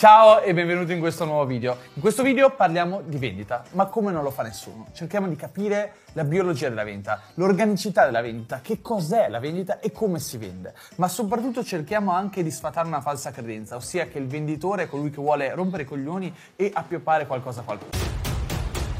Ciao e benvenuti in questo nuovo video. In questo video parliamo di vendita, ma come non lo fa nessuno. Cerchiamo di capire la biologia della vendita, l'organicità della vendita, che cos'è la vendita e come si vende. Ma soprattutto cerchiamo anche di sfatare una falsa credenza, ossia che il venditore è colui che vuole rompere i coglioni e appioppare qualcosa a qualcuno.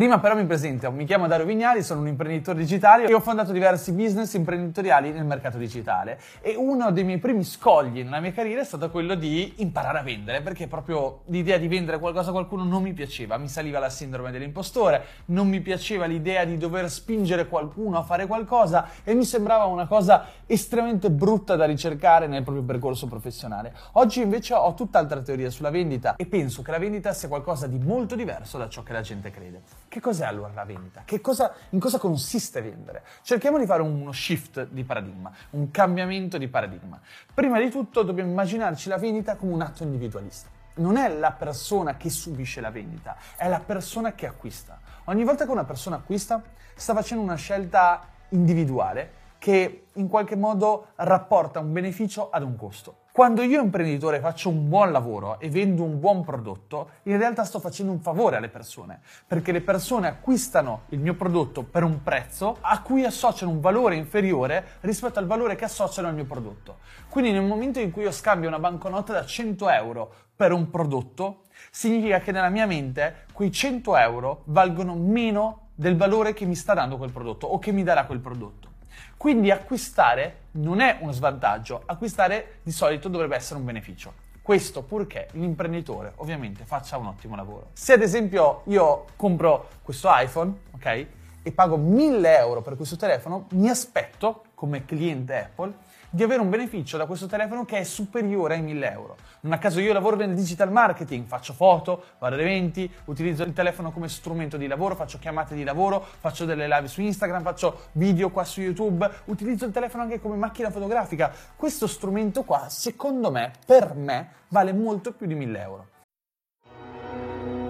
Prima però mi presento, mi chiamo Dario Vignali, sono un imprenditore digitale e ho fondato diversi business imprenditoriali nel mercato digitale e uno dei miei primi scogli nella mia carriera è stato quello di imparare a vendere perché proprio l'idea di vendere qualcosa a qualcuno non mi piaceva, mi saliva la sindrome dell'impostore, non mi piaceva l'idea di dover spingere qualcuno a fare qualcosa e mi sembrava una cosa estremamente brutta da ricercare nel proprio percorso professionale. Oggi invece ho tutt'altra teoria sulla vendita e penso che la vendita sia qualcosa di molto diverso da ciò che la gente crede. Che cos'è allora la vendita? Cosa, in cosa consiste vendere? Cerchiamo di fare uno shift di paradigma, un cambiamento di paradigma. Prima di tutto dobbiamo immaginarci la vendita come un atto individualista. Non è la persona che subisce la vendita, è la persona che acquista. Ogni volta che una persona acquista, sta facendo una scelta individuale che in qualche modo rapporta un beneficio ad un costo. Quando io imprenditore faccio un buon lavoro e vendo un buon prodotto, in realtà sto facendo un favore alle persone, perché le persone acquistano il mio prodotto per un prezzo a cui associano un valore inferiore rispetto al valore che associano al mio prodotto. Quindi nel momento in cui io scambio una banconota da 100 euro per un prodotto, significa che nella mia mente quei 100 euro valgono meno del valore che mi sta dando quel prodotto o che mi darà quel prodotto. Quindi acquistare non è uno svantaggio, acquistare di solito dovrebbe essere un beneficio. Questo purché l'imprenditore ovviamente faccia un ottimo lavoro. Se ad esempio io compro questo iPhone, ok, e pago 1000 euro per questo telefono, mi aspetto come cliente Apple di avere un beneficio da questo telefono che è superiore ai 1000 euro. Non a caso io lavoro nel digital marketing, faccio foto, vado ad eventi, utilizzo il telefono come strumento di lavoro, faccio chiamate di lavoro, faccio delle live su Instagram, faccio video qua su YouTube, utilizzo il telefono anche come macchina fotografica. Questo strumento qua, secondo me, per me, vale molto più di 1000 euro.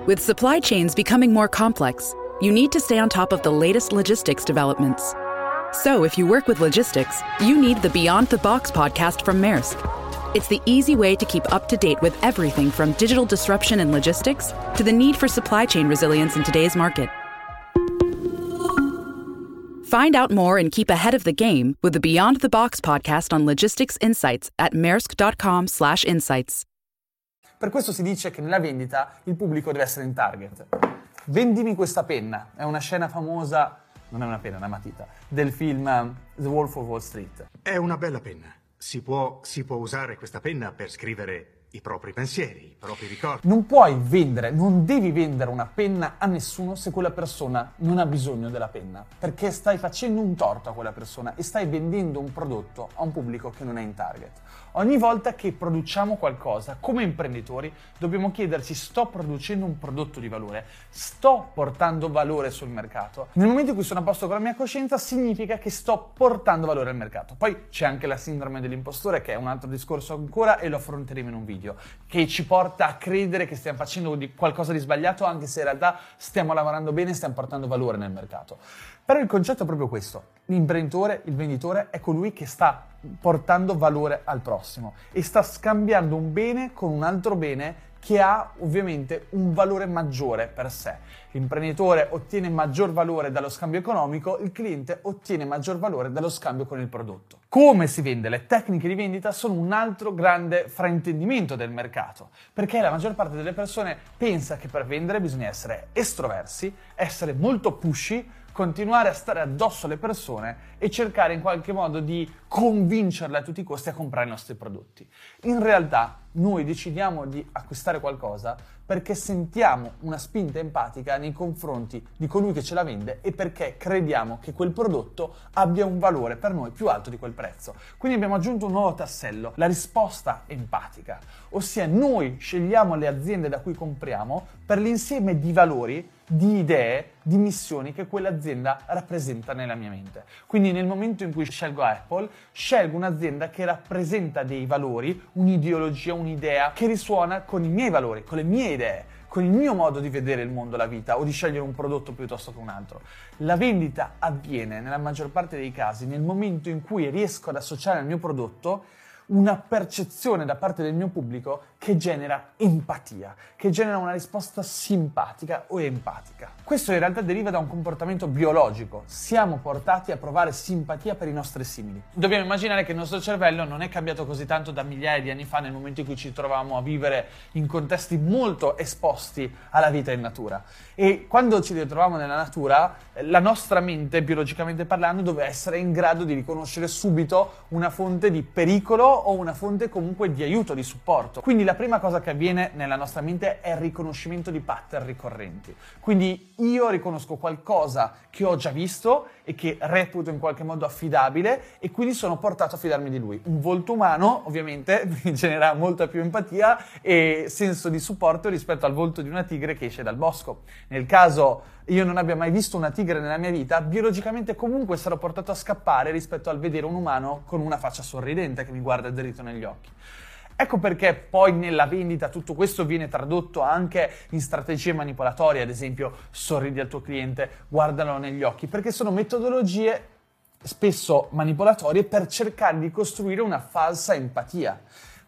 With supply chains becoming more complex, you need to stay on top of the latest logistics developments. So, if you work with logistics, you need the Beyond the Box podcast from Maersk. It's the easy way to keep up to date with everything from digital disruption in logistics to the need for supply chain resilience in today's market. Find out more and keep ahead of the game with the Beyond the Box podcast on logistics insights at maersk.com/insights. Per questo si dice che nella vendita il pubblico deve essere in target. Vendimi questa penna, è una scena famosa non è una penna, è una matita, del film um, The Wolf of Wall Street. È una bella penna. Si può, si può usare questa penna per scrivere i propri pensieri, i propri ricordi. Non puoi vendere, non devi vendere una penna a nessuno se quella persona non ha bisogno della penna, perché stai facendo un torto a quella persona e stai vendendo un prodotto a un pubblico che non è in target. Ogni volta che produciamo qualcosa, come imprenditori, dobbiamo chiederci sto producendo un prodotto di valore, sto portando valore sul mercato. Nel momento in cui sono a posto con la mia coscienza significa che sto portando valore al mercato. Poi c'è anche la sindrome dell'impostore che è un altro discorso ancora e lo affronteremo in un video, che ci porta a credere che stiamo facendo qualcosa di sbagliato anche se in realtà stiamo lavorando bene e stiamo portando valore nel mercato. Però il concetto è proprio questo. L'imprenditore, il venditore è colui che sta portando valore al prossimo e sta scambiando un bene con un altro bene che ha ovviamente un valore maggiore per sé. L'imprenditore ottiene maggior valore dallo scambio economico, il cliente ottiene maggior valore dallo scambio con il prodotto. Come si vende? Le tecniche di vendita sono un altro grande fraintendimento del mercato, perché la maggior parte delle persone pensa che per vendere bisogna essere estroversi, essere molto pushy, continuare a stare addosso alle persone e cercare in qualche modo di convincerle a tutti i costi a comprare i nostri prodotti. In realtà noi decidiamo di acquistare qualcosa perché sentiamo una spinta empatica nei confronti di colui che ce la vende e perché crediamo che quel prodotto abbia un valore per noi più alto di quel prezzo. Quindi abbiamo aggiunto un nuovo tassello, la risposta empatica, ossia noi scegliamo le aziende da cui compriamo per l'insieme di valori di idee, di missioni che quell'azienda rappresenta nella mia mente. Quindi nel momento in cui scelgo Apple, scelgo un'azienda che rappresenta dei valori, un'ideologia, un'idea che risuona con i miei valori, con le mie idee. Con il mio modo di vedere il mondo, la vita o di scegliere un prodotto piuttosto che un altro. La vendita avviene nella maggior parte dei casi nel momento in cui riesco ad associare al mio prodotto una percezione da parte del mio pubblico che genera empatia, che genera una risposta simpatica o empatica. Questo in realtà deriva da un comportamento biologico. Siamo portati a provare simpatia per i nostri simili. Dobbiamo immaginare che il nostro cervello non è cambiato così tanto da migliaia di anni fa nel momento in cui ci trovavamo a vivere in contesti molto esposti alla vita in natura. E quando ci ritroviamo nella natura, la nostra mente, biologicamente parlando, deve essere in grado di riconoscere subito una fonte di pericolo o una fonte comunque di aiuto, di supporto. Quindi la prima cosa che avviene nella nostra mente è il riconoscimento di pattern ricorrenti. Quindi io riconosco qualcosa che ho già visto e che reputo in qualche modo affidabile e quindi sono portato a fidarmi di lui. Un volto umano ovviamente mi genera molta più empatia e senso di supporto rispetto al volto di una tigre che esce dal bosco. Nel caso io non abbia mai visto una tigre nella mia vita, biologicamente comunque sarò portato a scappare rispetto al vedere un umano con una faccia sorridente che mi guarda dritto negli occhi. Ecco perché poi nella vendita tutto questo viene tradotto anche in strategie manipolatorie, ad esempio sorridi al tuo cliente, guardalo negli occhi, perché sono metodologie spesso manipolatorie per cercare di costruire una falsa empatia.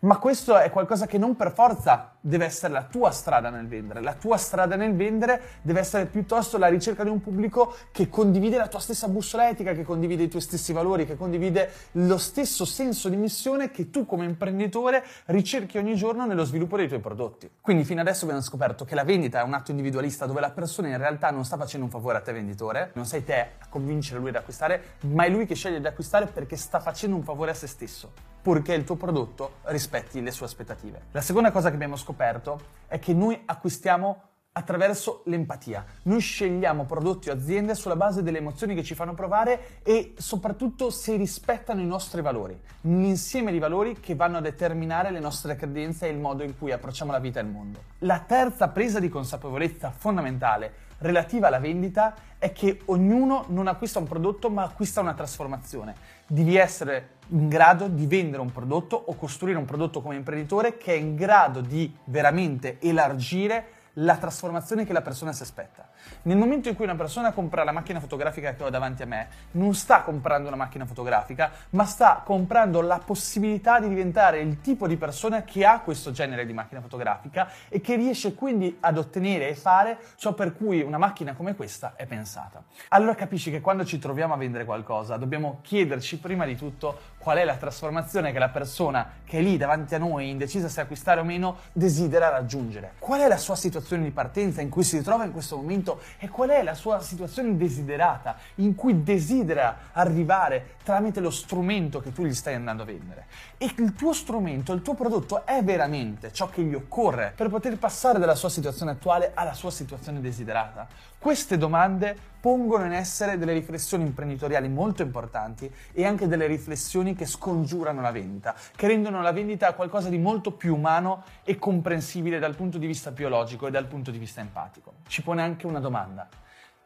Ma questo è qualcosa che non per forza deve essere la tua strada nel vendere. La tua strada nel vendere deve essere piuttosto la ricerca di un pubblico che condivide la tua stessa bussola etica, che condivide i tuoi stessi valori, che condivide lo stesso senso di missione che tu come imprenditore ricerchi ogni giorno nello sviluppo dei tuoi prodotti. Quindi fino adesso abbiamo scoperto che la vendita è un atto individualista dove la persona in realtà non sta facendo un favore a te venditore, non sei te a convincere lui ad acquistare, ma è lui che sceglie di acquistare perché sta facendo un favore a se stesso purché il tuo prodotto rispetti le sue aspettative. La seconda cosa che abbiamo scoperto è che noi acquistiamo attraverso l'empatia. Noi scegliamo prodotti o aziende sulla base delle emozioni che ci fanno provare e soprattutto se rispettano i nostri valori, l'insieme di valori che vanno a determinare le nostre credenze e il modo in cui approcciamo la vita e il mondo. La terza presa di consapevolezza fondamentale relativa alla vendita è che ognuno non acquista un prodotto ma acquista una trasformazione. Devi essere in grado di vendere un prodotto o costruire un prodotto come imprenditore che è in grado di veramente elargire la trasformazione che la persona si aspetta. Nel momento in cui una persona compra la macchina fotografica che ho davanti a me, non sta comprando una macchina fotografica, ma sta comprando la possibilità di diventare il tipo di persona che ha questo genere di macchina fotografica e che riesce quindi ad ottenere e fare ciò per cui una macchina come questa è pensata. Allora capisci che quando ci troviamo a vendere qualcosa, dobbiamo chiederci prima di tutto qual è la trasformazione che la persona che è lì davanti a noi, indecisa se acquistare o meno, desidera raggiungere. Qual è la sua situazione di partenza in cui si trova in questo momento e qual è la sua situazione desiderata in cui desidera arrivare tramite lo strumento che tu gli stai andando a vendere. E il tuo strumento, il tuo prodotto è veramente ciò che gli occorre per poter passare dalla sua situazione attuale alla sua situazione desiderata. Queste domande pongono in essere delle riflessioni imprenditoriali molto importanti e anche delle riflessioni che scongiurano la vendita, che rendono la vendita qualcosa di molto più umano e comprensibile dal punto di vista biologico dal punto di vista empatico. Ci pone anche una domanda.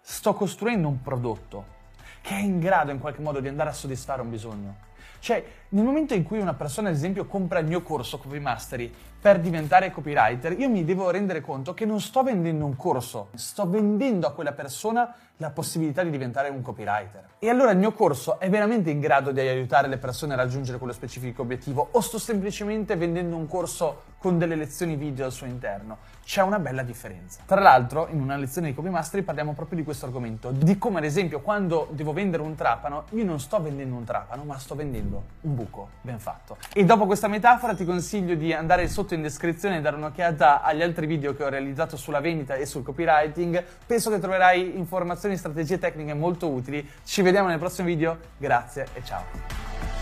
Sto costruendo un prodotto che è in grado in qualche modo di andare a soddisfare un bisogno. Cioè, nel momento in cui una persona, ad esempio, compra il mio corso Copy Mastery per diventare copywriter, io mi devo rendere conto che non sto vendendo un corso, sto vendendo a quella persona la possibilità di diventare un copywriter. E allora il mio corso è veramente in grado di aiutare le persone a raggiungere quello specifico obiettivo o sto semplicemente vendendo un corso con delle lezioni video al suo interno? C'è una bella differenza. Tra l'altro, in una lezione di Copy Mastery parliamo proprio di questo argomento, di come ad esempio quando devo vendere un trapano, io non sto vendendo un trapano, ma sto vendendo un buco ben fatto. E dopo questa metafora ti consiglio di andare sotto in descrizione e dare un'occhiata agli altri video che ho realizzato sulla vendita e sul copywriting. Penso che troverai informazioni strategie tecniche molto utili. Ci vediamo nel prossimo video, grazie e ciao.